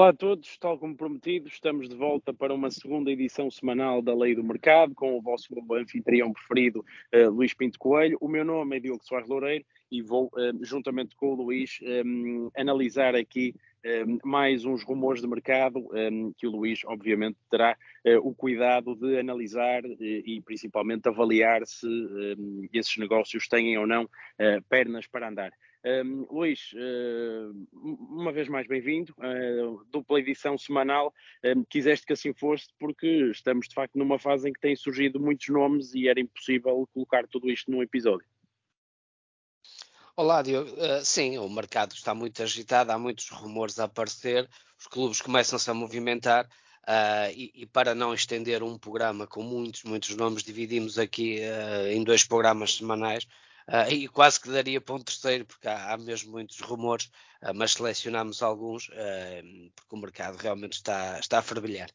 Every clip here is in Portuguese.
Olá a todos, tal como prometido, estamos de volta para uma segunda edição semanal da Lei do Mercado, com o vosso anfitrião preferido, uh, Luís Pinto Coelho. O meu nome é Diogo Soares Loureiro e vou, uh, juntamente com o Luís, um, analisar aqui mais uns rumores de mercado que o Luís, obviamente, terá uh, o cuidado de analisar e, principalmente, avaliar se esses negócios têm ou não pernas para andar. Um, Luís, uma vez mais bem-vindo, dupla edição semanal, quiseste que assim fosse porque estamos de facto numa fase em que têm surgido muitos nomes e era impossível colocar tudo isto num episódio. Olá, Diogo. Uh, sim, o mercado está muito agitado, há muitos rumores a aparecer, os clubes começam-se a movimentar uh, e, e, para não estender um programa com muitos, muitos nomes, dividimos aqui uh, em dois programas semanais Uh, e quase que daria para um terceiro, porque há, há mesmo muitos rumores, mas selecionamos alguns, porque o mercado realmente está, está a fervilhar.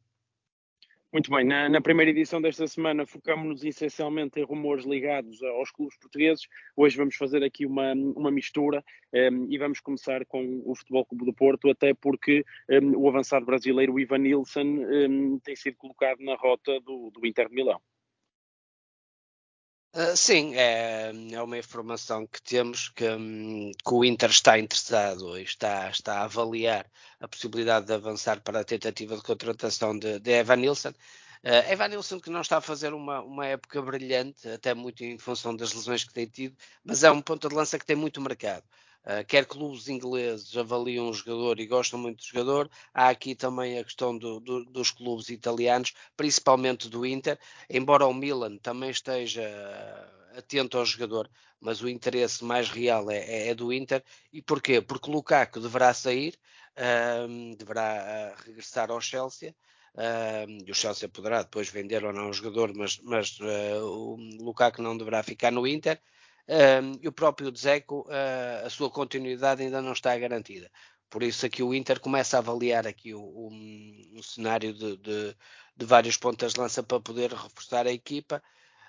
Muito bem, na, na, primeira edição desta semana focámos-nos essencialmente em rumores ligados aos clubes portugueses. Hoje vamos fazer aqui uma, uma mistura um, e vamos começar com o Futebol Clube do Porto, até porque um, o avançado brasileiro Ivan Nilsson um, tem sido colocado na rota do, do Inter de Milão. Uh, sim, é, é, uma informação que temos que, um, que, o Inter está interessado e está, está a avaliar a possibilidade de avançar para a tentativa de contratação de, de Evan Nilsson. Uh, Evan Nilsson que não está a fazer uma, uma época brilhante, até muito em função das lesões que tem tido, mas é um ponto de lança que tem muito mercado. Uh, quer clubes ingleses avaliam o jogador e gostam muito do jogador, há aqui também a questão do, do, dos clubes italianos, principalmente do Inter, embora o Milan também esteja atento ao jogador, mas o interesse mais real é, é, é do Inter. E porquê? Porque Lukaku deverá sair, uh, deverá uh, regressar ao Chelsea. Uh, e o Chelsea poderá depois vender ou não o jogador, mas, mas o Lukaku não deverá ficar no Inter e o próprio Dzeko, uh, a sua continuidade ainda não está garantida. Por isso aqui o Inter começa a avaliar aqui o, o, cenário de, de, de vários pontas de lança para poder reforçar a equipa.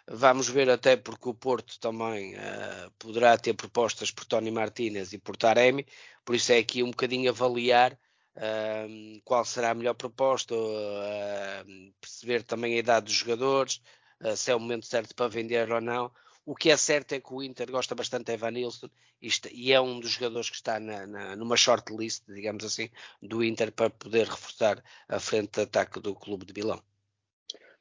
Vamos ver até porque o Porto também uh, poderá ter propostas por Tony Martinez e por Taremi, por isso é aqui um bocadinho avaliar uh, qual será a melhor proposta, uh, perceber também a idade dos jogadores, se é o momento certo para vender ou não. O que é certo é que o Inter gosta bastante de Evan Nilsson e é um dos jogadores que está na, na, numa shortlist, digamos assim, do Inter para poder reforçar a frente de ataque do clube de Milão.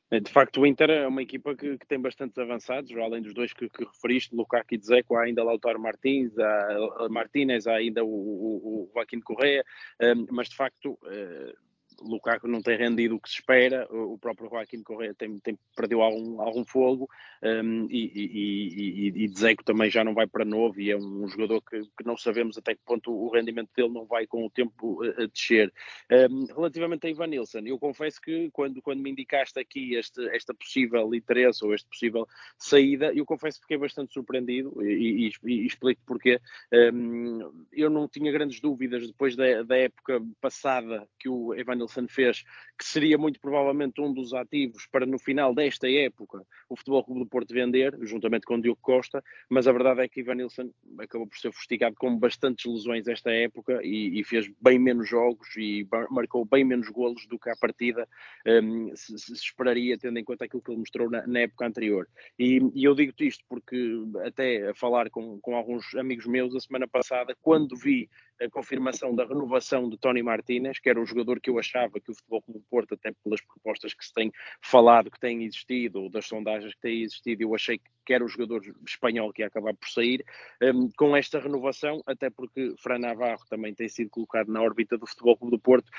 É, de facto, o Inter é uma equipa que, que tem bastantes avançados, além dos dois que, que referiste, Lukaku e Dzeko, há ainda Lautaro Martins, há Martínez, há ainda o, o, o Joaquim Correa, um, mas de facto uh, Lukaku não tem rendido o que se espera, o próprio Joaquim Correa tem, tem perdeu algum, algum fogo um, e, e, e, e Dzeko também já não vai para novo e é um jogador que, que, não sabemos até que ponto o rendimento dele não vai com o tempo a, descer. Um, relativamente a Ivan Nilsson, eu confesso que quando, quando me indicaste aqui este, esta possível interesse ou este possível saída, eu confesso que fiquei bastante surpreendido e, e explico porquê. Um, eu não tinha grandes dúvidas depois da, da época passada que o Ivan Nilsson fez, que seria muito provavelmente um dos ativos para no final desta época o Futebol Clube do Porto vender, juntamente com o Diogo Costa, mas a verdade é que Ivan Nilsson acabou por ser fustigado com bastantes lesões esta época e, e fez bem menos jogos e marcou bem menos golos do que à partida um, se, se, esperaria, tendo em conta aquilo que ele mostrou na, na época anterior. E, e eu digo-te isto porque até a falar com, com alguns amigos meus a semana passada, quando vi a confirmação da renovação de Tony Martinez, que era um jogador que eu achava que o Futebol Clube do Porto, até pelas propostas que se tem falado, que têm existido, ou das sondagens que têm existido, eu achei que era o jogador espanhol que ia acabar por sair, um, com esta renovação, até porque Fran Navarro também tem sido colocado na órbita do Futebol Clube do Porto,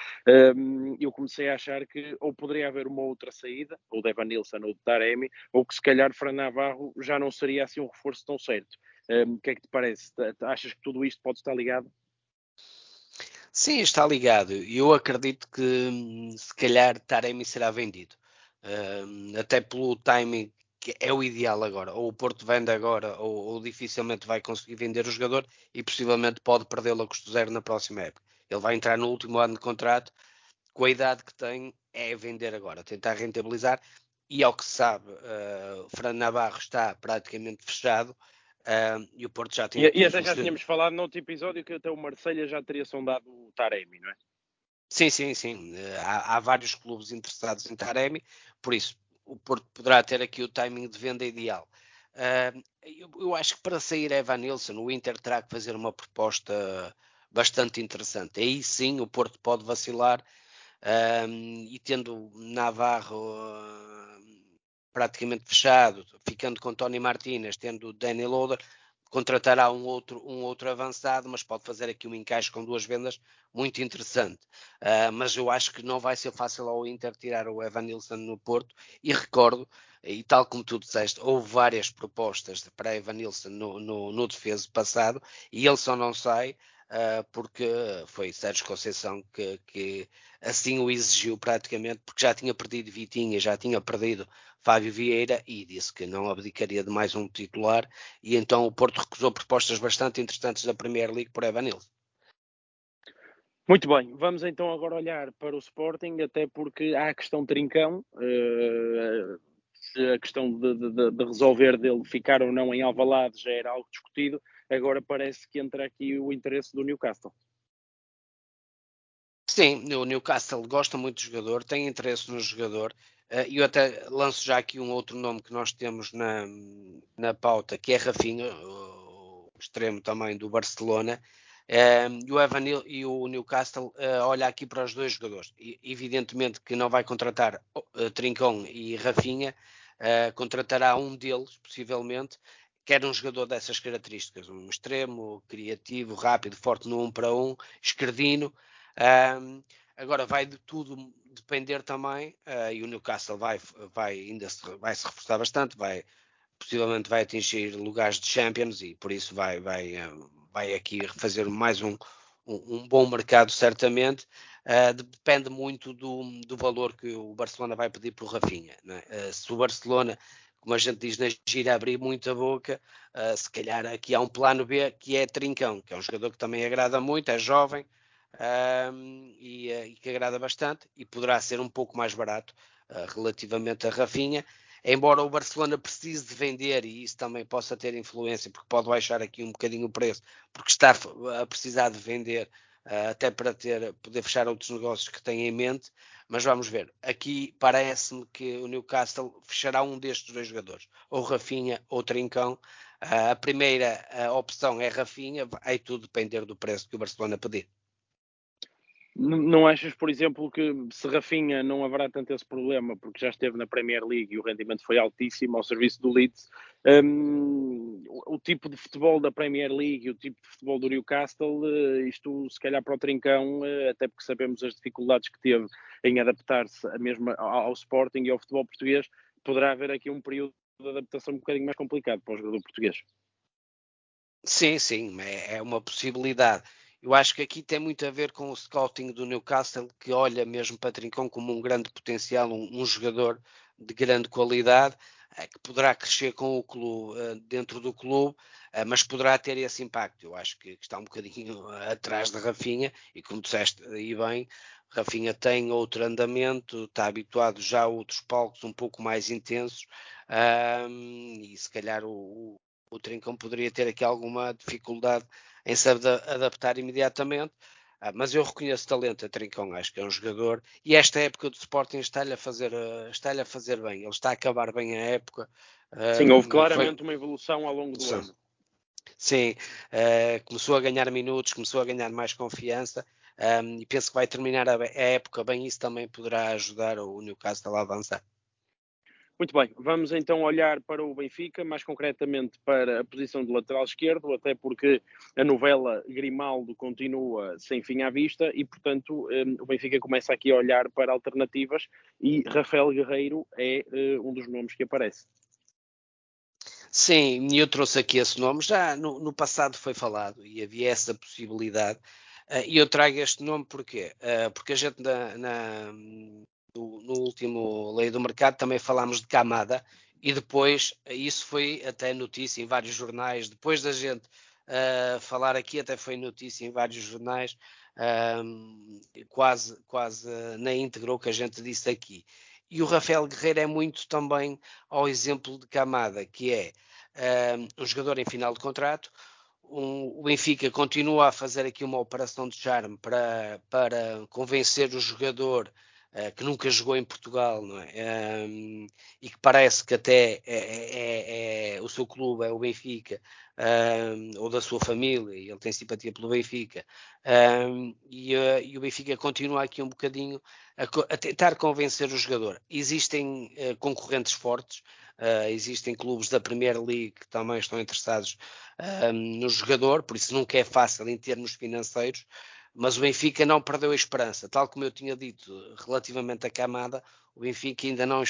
um, eu comecei a achar que ou poderia haver uma outra saída, ou de Evan Nilsson ou de Taremi, ou que se calhar Fran Navarro já não seria assim um reforço tão certo. Um, o que é que te parece? Achas que tudo isto pode estar ligado? Sim, está ligado. Eu acredito que se calhar Taremi será vendido. Uh, até pelo timing que é o ideal agora. Ou o Porto vende agora, ou, ou dificilmente vai conseguir vender o jogador e possivelmente pode perdê-lo a custo zero na próxima época. Ele vai entrar no último ano de contrato, com a idade que tem, é vender agora, tentar rentabilizar. E ao que se sabe, uh, o Fernando Navarro está praticamente fechado Uh, e o Porto já tinha. E, e até já tínhamos falado no outro episódio que até o Marselha já teria sondado o Taremi, não é? Sim, sim, sim. Há, há, vários clubes interessados em Taremi, por isso o Porto poderá ter aqui o timing de venda ideal. Uh, eu, eu, acho que para sair Evan Nilsson, o Inter terá que fazer uma proposta bastante interessante. Aí sim o Porto pode vacilar uh, e tendo Navarro praticamente fechado, ficando com Tony Martinez, tendo Daniel Oder, contratará um outro, um outro avançado, mas pode fazer aqui um encaixe com duas vendas muito interessante. Uh, mas eu acho que não vai ser fácil ao Inter tirar o Evan Nilsson no Porto. E recordo, e tal como tu disseste, houve várias propostas para Evan Nilsson no, no, no defeso passado e ele só não sai uh, porque foi Sérgio Conceição que, que, assim o exigiu praticamente, porque já tinha perdido Vitinha, já tinha perdido Fábio Vieira e disse que não abdicaria de mais um titular e então o Porto recusou propostas bastante interessantes da Premier League por Evanilson. Muito bem, vamos então agora olhar para o Sporting, até porque há a questão Trincão, uh, a questão de, de, de, resolver dele ficar ou não em Alvalade já era algo discutido, agora parece que entra aqui o interesse do Newcastle. Sim, o Newcastle gosta muito do jogador, tem interesse no jogador. Eh, e eu até lanço já aqui um outro nome que nós temos na, na pauta, que é Rafinha, o extremo também do Barcelona. Eh, e o Evan e o Newcastle uh, olha aqui para os dois jogadores. Evidentemente que não vai contratar uh, Trincão e Rafinha, contratará um deles, possivelmente, quer um jogador dessas características, um extremo, criativo, rápido, forte no um para um, esquerdino. Um, agora vai de tudo depender também, uh, e o Newcastle vai, vai ainda se, vai se reforçar bastante, vai possivelmente vai atingir lugares de Champions e por isso vai, vai, uh, vai aqui fazer mais um, um, um bom mercado certamente. Uh, depende muito do, do valor que o Barcelona vai pedir por Rafinha. É? se o Barcelona como a gente diz na gira, abrir muito a boca, uh, se calhar aqui há um plano B que é Trincão, que é um jogador que também agrada muito, é jovem uh, e, uh, e, que agrada bastante e poderá ser um pouco mais barato relativamente a Rafinha. Embora o Barcelona precise de vender e isso também possa ter influência, porque pode baixar aqui um bocadinho o preço, porque está a precisar de vender até para ter, poder fechar outros negócios que tem em mente, mas vamos ver. Aqui parece-me que o Newcastle fechará um destes dois jogadores, ou Rafinha ou Trincão. Uh, a primeira opção é Rafinha, vai tudo depender do preço que o Barcelona pedir. Não achas, por exemplo, que se Rafinha não haverá tanto esse problema, porque já esteve na Premier League e o rendimento foi altíssimo ao serviço do Leeds, um, o tipo de futebol da Premier League o tipo de futebol do Newcastle, uh, isto se calhar para o Trincão, uh, até porque sabemos as dificuldades que teve em adaptar-se ao Sporting e ao futebol português, poderá haver aqui um período de adaptação um bocadinho mais complicado para o jogador português. Sim, sim, é, é uma possibilidade. Eu acho que aqui tem muito a ver com o scouting do Newcastle, que olha mesmo para Trincão como um grande potencial, um, um jogador de grande qualidade, eh, que poderá crescer com o clube, eh, dentro do clube, eh, mas poderá ter esse impacto. Eu acho que, está um bocadinho atrás da Rafinha, e como disseste aí bem, Rafinha tem outro andamento, está habituado já a outros palcos um pouco mais intensos, um, e se calhar o, o, Trincão poderia ter aqui alguma dificuldade em se adaptar imediatamente. Ah, mas eu reconheço talento a Trincão, acho que é um jogador e esta época do Sporting está-lhe a fazer uh, está-lhe a fazer bem, ele está a acabar bem a época. Sim, houve claramente foi... uma evolução ao longo do Sim. ano. Sim, uh, começou a ganhar minutos, começou a ganhar mais confiança um, e penso que vai terminar a, a época bem, isso também poderá ajudar o Newcastle a avançar. Muito bem, vamos então olhar para o Benfica, mais concretamente para a posição de lateral esquerdo, até porque a novela Grimaldo continua sem fim à vista e, portanto, hum, o Benfica começa aqui a olhar para alternativas e Rafael Guerreiro é hum, um dos nomes que aparece. Sim, eu trouxe aqui esse nome, já no, no passado foi falado e havia essa possibilidade. Uh, e eu trago este nome porquê? Uh, porque a gente na, na, no, no último Lei do Mercado também falámos de camada e depois isso foi até notícia em vários jornais. Depois da gente uh, falar aqui, até foi notícia em vários jornais, uh, quase, quase na íntegra o que a gente disse aqui. E o Rafael Guerreiro é muito também ao exemplo de camada, que é uh, um jogador em final de contrato, um, o Benfica continua a fazer aqui uma operação de charme para, para convencer o jogador uh, que nunca jogou em Portugal, não é? Um, e que parece que até é, é, é, é, o seu clube é o Benfica, um, ou da sua família, e ele tem simpatia pelo Benfica, e, uh, e, o Benfica continua aqui um bocadinho a, a tentar convencer o jogador. Existem uh, concorrentes fortes, Uh, existem clubes da Premier League que também estão interessados no jogador, por isso nunca é fácil em termos financeiros, mas o Benfica não perdeu a esperança. Tal como eu tinha dito relativamente à camada, o Benfica ainda não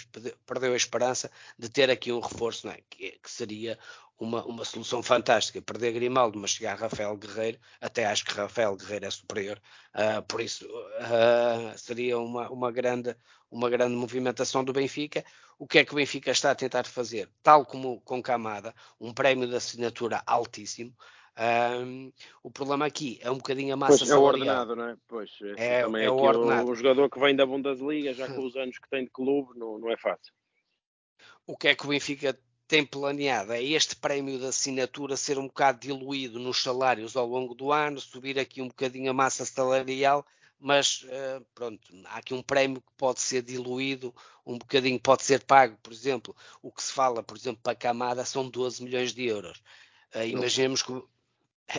perdeu a esperança de ter aqui um reforço, é? que, que, seria uma, uma solução fantástica. Perder Grimaldo, mas chegar Rafael Guerreiro, até acho que Rafael Guerreiro é superior, uh, por isso uh, seria uma, uma, grande, uma grande movimentação do Benfica. O que é que o Benfica está a tentar fazer? Tal como com Camada, um prémio de assinatura altíssimo. Um, o problema aqui é um bocadinho a massa pois, salarial. É o ordenado, não é? Pois, é, também é, é o ordenado. O, o, jogador que vem da Bundesliga, já com os anos que tem de clube, não, não é fácil. O que é que o Benfica tem planeado é este prémio de assinatura ser um bocado diluído nos salários ao longo do ano, subir aqui um bocadinho a massa salarial, mas uh, pronto, há aqui um prémio que pode ser diluído um bocadinho, pode ser pago, por exemplo, o que se fala, por exemplo, para a camada são 12 milhões de euros. Uh, imaginemos que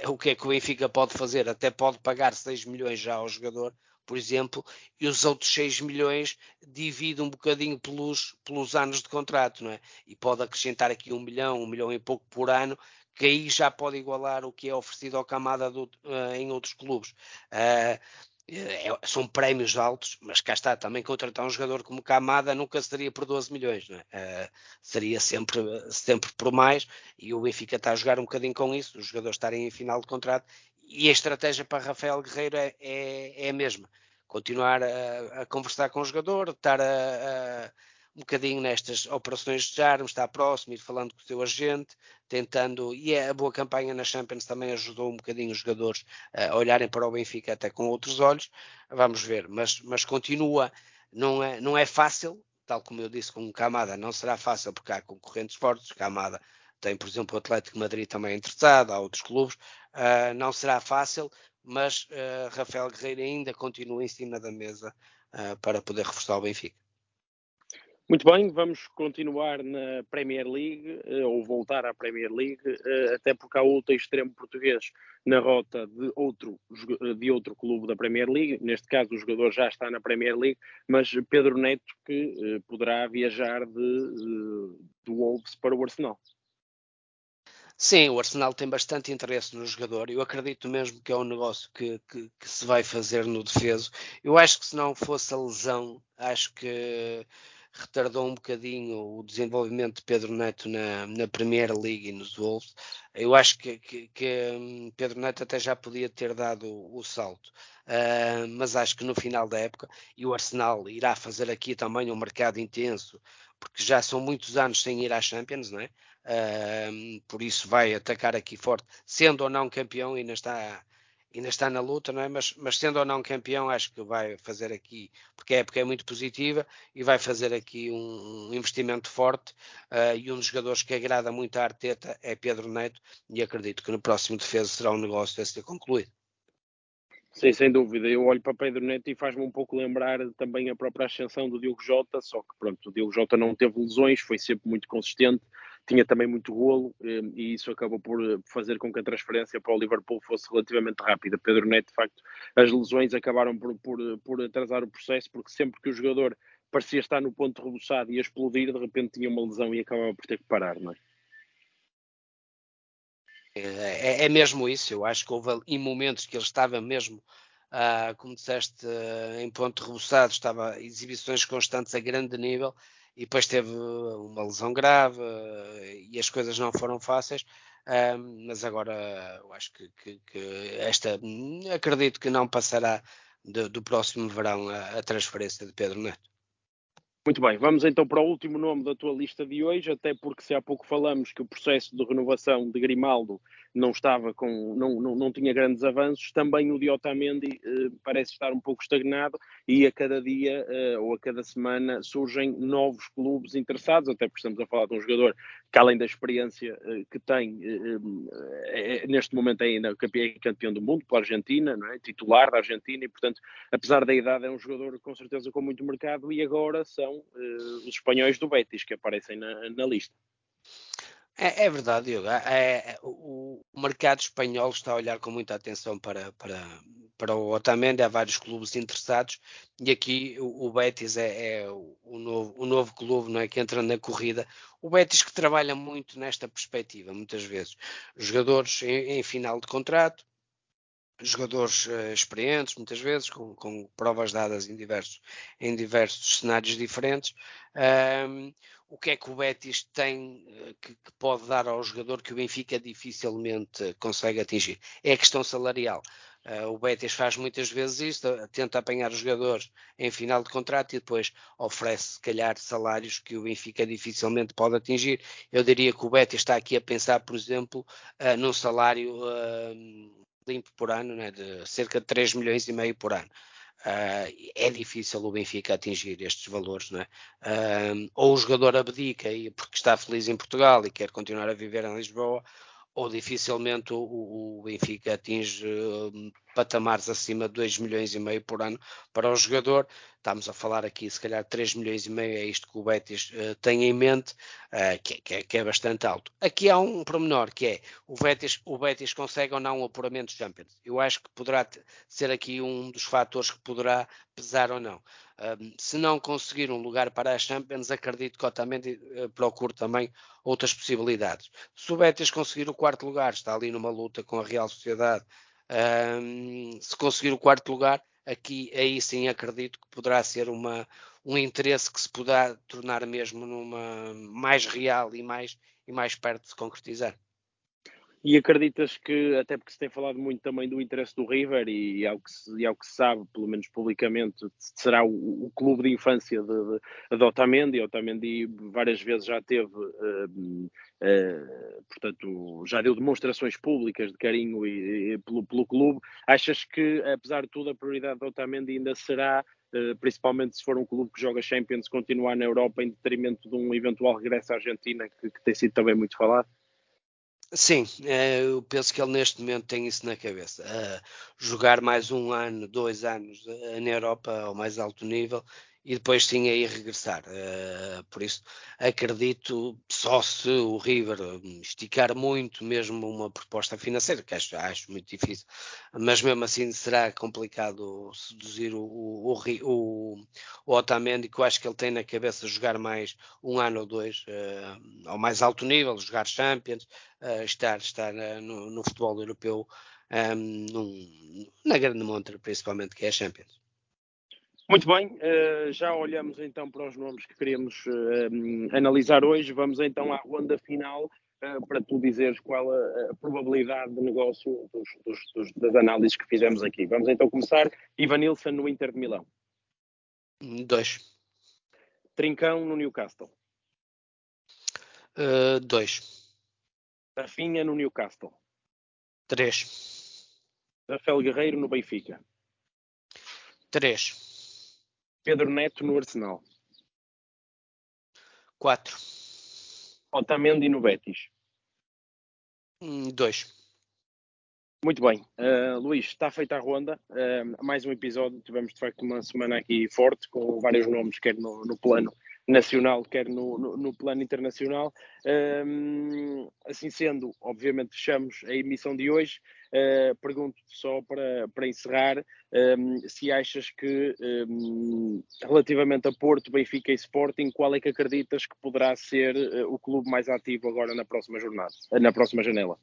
o que é que o Benfica pode fazer? Até pode pagar 6 milhões já ao jogador, por exemplo, e os outros 6 milhões divide um bocadinho pelos, pelos anos de contrato, não é? E pode acrescentar aqui um milhão, um milhão e pouco por ano, que aí já pode igualar o que é oferecido ao Camada do, uh, em outros clubes. Uh, é, são prémios altos, mas cá está, também contratar um jogador como Camada nunca seria por 12 milhões, é? uh, seria sempre, sempre por mais, e o Benfica está a jogar um bocadinho com isso, os jogadores estarem em final de contrato, e a estratégia para Rafael Guerreiro é, é, é a mesma, continuar a, a, conversar com o jogador, estar a, a um bocadinho nestas operações de armas, está próximo, ir falando com o seu agente, tentando, e é a boa campanha na Champions também ajudou um bocadinho os jogadores a olharem para o Benfica até com outros olhos, vamos ver, mas, mas continua, não é, não é fácil, tal como eu disse com o Camada, não será fácil porque há concorrentes fortes, Camada tem, por exemplo, o Atlético Madrid também interessado, há outros clubes, uh, não será fácil, mas uh, Rafael Guerreiro ainda continua em cima da mesa uh, para poder reforçar o Benfica. Muito bem, vamos continuar na Premier League, eh, ou voltar à Premier League, eh, até porque há outro extremo português na rota de outro, de outro clube da Premier League. Neste caso, o jogador já está na Premier League, mas Pedro Neto que eh, poderá viajar de, de Wolves para o Arsenal. Sim, o Arsenal tem bastante interesse no jogador. Eu acredito mesmo que é um negócio que, que, que se vai fazer no defeso. Eu acho que se não fosse a lesão, acho que retardou um bocadinho o desenvolvimento de Pedro Neto na, na Premier League e nos Wolves. Eu acho que, que, que hum, Pedro Neto até já podia ter dado o, o salto, uh, mas acho que no final da época, e o Arsenal irá fazer aqui também um mercado intenso, porque já são muitos anos sem ir à Champions, não é? Uh, por isso vai atacar aqui forte, sendo ou não campeão, ainda está ainda está na luta, não é? Mas, mas sendo ou não campeão, acho que vai fazer aqui, porque a época é muito positiva e vai fazer aqui um, um investimento forte. Uh, e um dos jogadores que agrada muito a Arteta é Pedro Neto, e acredito que no próximo defesa será um negócio a ser concluído. Sim, sem dúvida. Eu olho para Pedro Neto e faz-me um pouco lembrar também a própria ascensão do Diogo Jota, só que pronto, o Diogo Jota não teve lesões, foi sempre muito consistente, tinha também muito golo eh, e isso acabou por eh, fazer com que a transferência para o Liverpool fosse relativamente rápida. Pedro Neto, de facto, as lesões acabaram por, por, por atrasar o processo, porque sempre que o jogador parecia estar no ponto rebuçado e a explodir, de repente tinha uma lesão e acabava por ter que parar, não é? É, é mesmo isso, eu acho que houve em momentos que ele estava mesmo Uh, como disseste, em ponto rebuçado, estava exibições constantes a grande nível e depois teve uma lesão grave e as coisas não foram fáceis. mas agora eu acho que, que, que, esta acredito que não passará do, do próximo verão a, a, transferência de Pedro Neto. Muito bem, vamos então para o último nome da tua lista de hoje, até porque se há pouco falamos que o processo de renovação de Grimaldo não estava com, não, não, não tinha grandes avanços, também o de Otamendi eh, parece estar um pouco estagnado e a cada dia eh, ou a cada semana surgem novos clubes interessados, até porque estamos a falar de um jogador que além da experiência eh, que tem, é, neste momento é ainda campeão, campeão do mundo pela Argentina, é? titular da Argentina e portanto, apesar da idade é um jogador com certeza com muito mercado e agora são os espanhóis do Betis que aparecem na, na lista. É, é, verdade, Diogo. É, é, o, o, mercado espanhol está a olhar com muita atenção para, para, para o Otamendi. Há vários clubes interessados e aqui o, o Betis é, é o, novo, o novo clube não é, que entra na corrida. O Betis que trabalha muito nesta perspectiva, muitas vezes. Jogadores em, em final de contrato, jogadores uh, experientes, muitas vezes, com, com, provas dadas em diversos, em diversos cenários diferentes. Um, o que é que o Betis tem uh, que, que, pode dar ao jogador que o Benfica dificilmente consegue atingir? É a questão salarial. Uh, o Betis faz muitas vezes isto, tenta apanhar os jogadores em final de contrato e depois oferece, se calhar, salários que o Benfica dificilmente pode atingir. Eu diria que o Betis está aqui a pensar, por exemplo, uh, num salário uh, limpo por ano, né, de cerca de 3 milhões e meio por ano. Uh, é difícil o Benfica atingir estes valores, não é? Uh, ou o jogador abdica porque está feliz em Portugal e quer continuar a viver em Lisboa, ou dificilmente o, o Benfica atinge uh, patamares acima de 2 milhões e meio por ano para o jogador. Estamos a falar aqui, se calhar, 3 milhões e meio, é isto que o Betis uh, tem em mente, uh, que, que, é, que, é, bastante alto. Aqui há um pormenor, que é o Betis, o Betis consegue ou não o apuramento de Champions. Eu acho que poderá ser aqui um dos fatores que poderá pesar ou não. Um, se não conseguir um lugar para a Champions, acredito que Otamendi uh, procure também outras possibilidades. Se o Betis conseguir o quarto lugar, está ali numa luta com a Real Sociedade, um, se conseguir o quarto lugar, aqui aí sim acredito que poderá ser uma, um interesse que se poderá tornar mesmo numa mais real e mais, e mais perto de concretizar. E acreditas que, até porque se tem falado muito também do interesse do River e, ao, que se, e ao que se sabe, pelo menos publicamente, será o, o clube de infância de, de, de Otamendi. Otamendi várias vezes já teve, uh, uh, portanto, já deu demonstrações públicas de carinho e, e, pelo, pelo clube. Achas que, apesar de tudo, a prioridade de Otamendi ainda será Uh, principalmente se for um clube que joga Champions, continuar na Europa em detrimento de um eventual regresso à Argentina, que, que tem sido também muito falado? Sim, eh, eu penso que ele neste momento tem isso na cabeça. jogar mais um ano, dois anos eh, na Europa ao mais alto nível e depois sim aí regressar. Uh, por isso acredito só se o River esticar muito mesmo uma proposta financeira, que acho, acho muito difícil, mas mesmo assim será complicado seduzir o, o, o, o Otamendi, que eu acho que ele tem na cabeça jogar mais um ano ou dois uh, ao mais alto nível, jogar Champions, uh, estar, estar no, no, futebol europeu um, num, na grande montra, principalmente, que é a Champions. Muito bem, uh, já olhamos então para os nomes que queríamos uh, analisar hoje. Vamos então à ronda final uh, para tu dizeres qual a, probabilidade de negócio dos, dos, das análises que fizemos aqui. Vamos então começar. Ivan Nilsson no Inter de Milão. Dois. Trincão no Newcastle. dois. Rafinha no Newcastle. Três. Rafael Guerreiro no Benfica. Três. Pedro Neto no Arsenal. 4. Otamendi no Betis. 2. Hum, Muito bem. Uh, Luís, está feita a ronda. Uh, mais um episódio. Tivemos de facto uma semana aqui forte, com vários nomes, quer no, no plano nacional, quer no, no, no plano internacional. Um, assim sendo, obviamente, fechamos a emissão de hoje. Uh, pergunto só para, para encerrar um, se achas que, um, relativamente a Porto, Benfica e Sporting, qual é que acreditas que poderá ser uh, o clube mais ativo agora na próxima jornada, na próxima janela?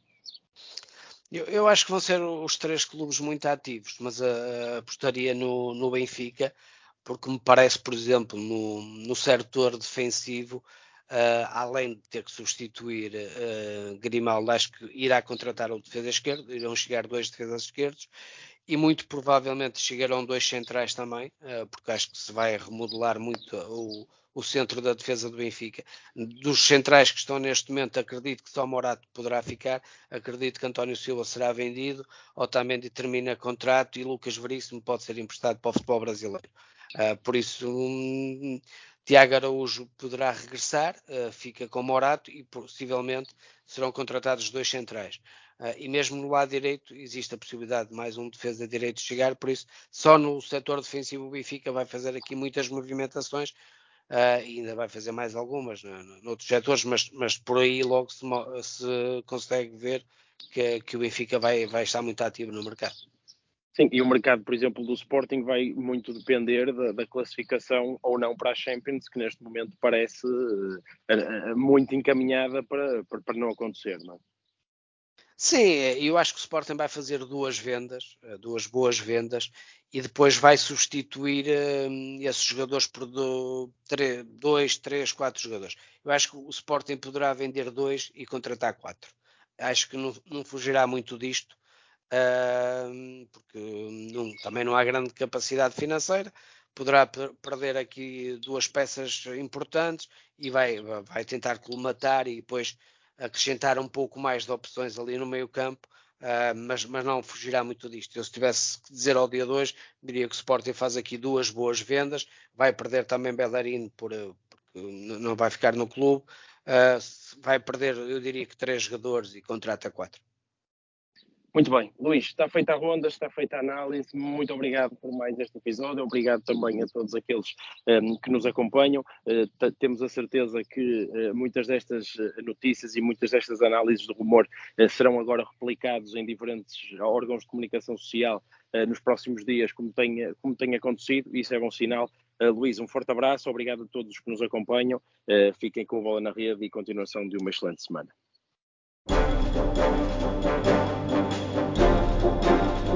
Eu, eu acho que vão ser os três clubes muito ativos, mas uh, apostaria no, no Benfica porque me parece, por exemplo, no, no setor defensivo, uh, além de ter que substituir uh, Grimaldo, acho que irá contratar um defesa esquerdo, irão chegar dois defesas esquerdos, e muito provavelmente chegarão dois centrais também, uh, porque acho que se vai remodelar muito o, o centro da defesa do Benfica. Dos centrais que estão neste momento, acredito que só Morato poderá ficar, acredito que António Silva será vendido, Otamendi termina contrato e Lucas Veríssimo pode ser emprestado para o futebol brasileiro. Por isso, um, Tiago Araújo poderá regressar, uh, fica com Morato e possivelmente serão contratados dois centrais. Uh, e mesmo no lado direito existe a possibilidade de mais um defesa direito chegar, por isso só no setor defensivo o Benfica vai fazer aqui muitas movimentações uh, e ainda vai fazer mais algumas no, noutros setores, mas, mas por aí logo se, se consegue ver que, que, o Benfica vai, vai estar muito ativo no mercado. Sim, e o mercado, por exemplo, do Sporting vai muito depender da, da classificação ou não para a Champions, que neste momento parece uh, muito encaminhada para, para, para, não acontecer, não? Sim, eu acho que o Sporting vai fazer duas vendas, duas boas vendas, e depois vai substituir esses jogadores por do, três, dois, três, quatro jogadores. Eu acho que o Sporting poderá vender dois e contratar quatro. Acho que não, não fugirá muito disto porque não, também não há grande capacidade financeira, poderá perder aqui duas peças importantes e vai, vai tentar colmatar e depois acrescentar um pouco mais de opções ali no meio campo, uh, mas, mas não fugirá muito disto. Eu se tivesse que dizer ao dia 2, diria que o Sporting faz aqui duas boas vendas, vai perder também Bellerin por, porque não vai ficar no clube, uh, vai perder, eu diria que três jogadores e contrata quatro. Muito bem, Luís, está feita a ronda, está feita a análise. Muito obrigado por mais este episódio. Obrigado também a todos aqueles um, ehm, que nos acompanham. Uh, temos a certeza que uh, muitas destas eh, notícias e muitas destas análises de rumor uh, serão agora replicados em diferentes órgãos de comunicação social nos próximos dias, como tem, como tem acontecido. Isso é bom sinal. Luís, um forte abraço. Obrigado a todos que nos acompanham. fiquem com a bola na rede e continuação de uma excelente semana.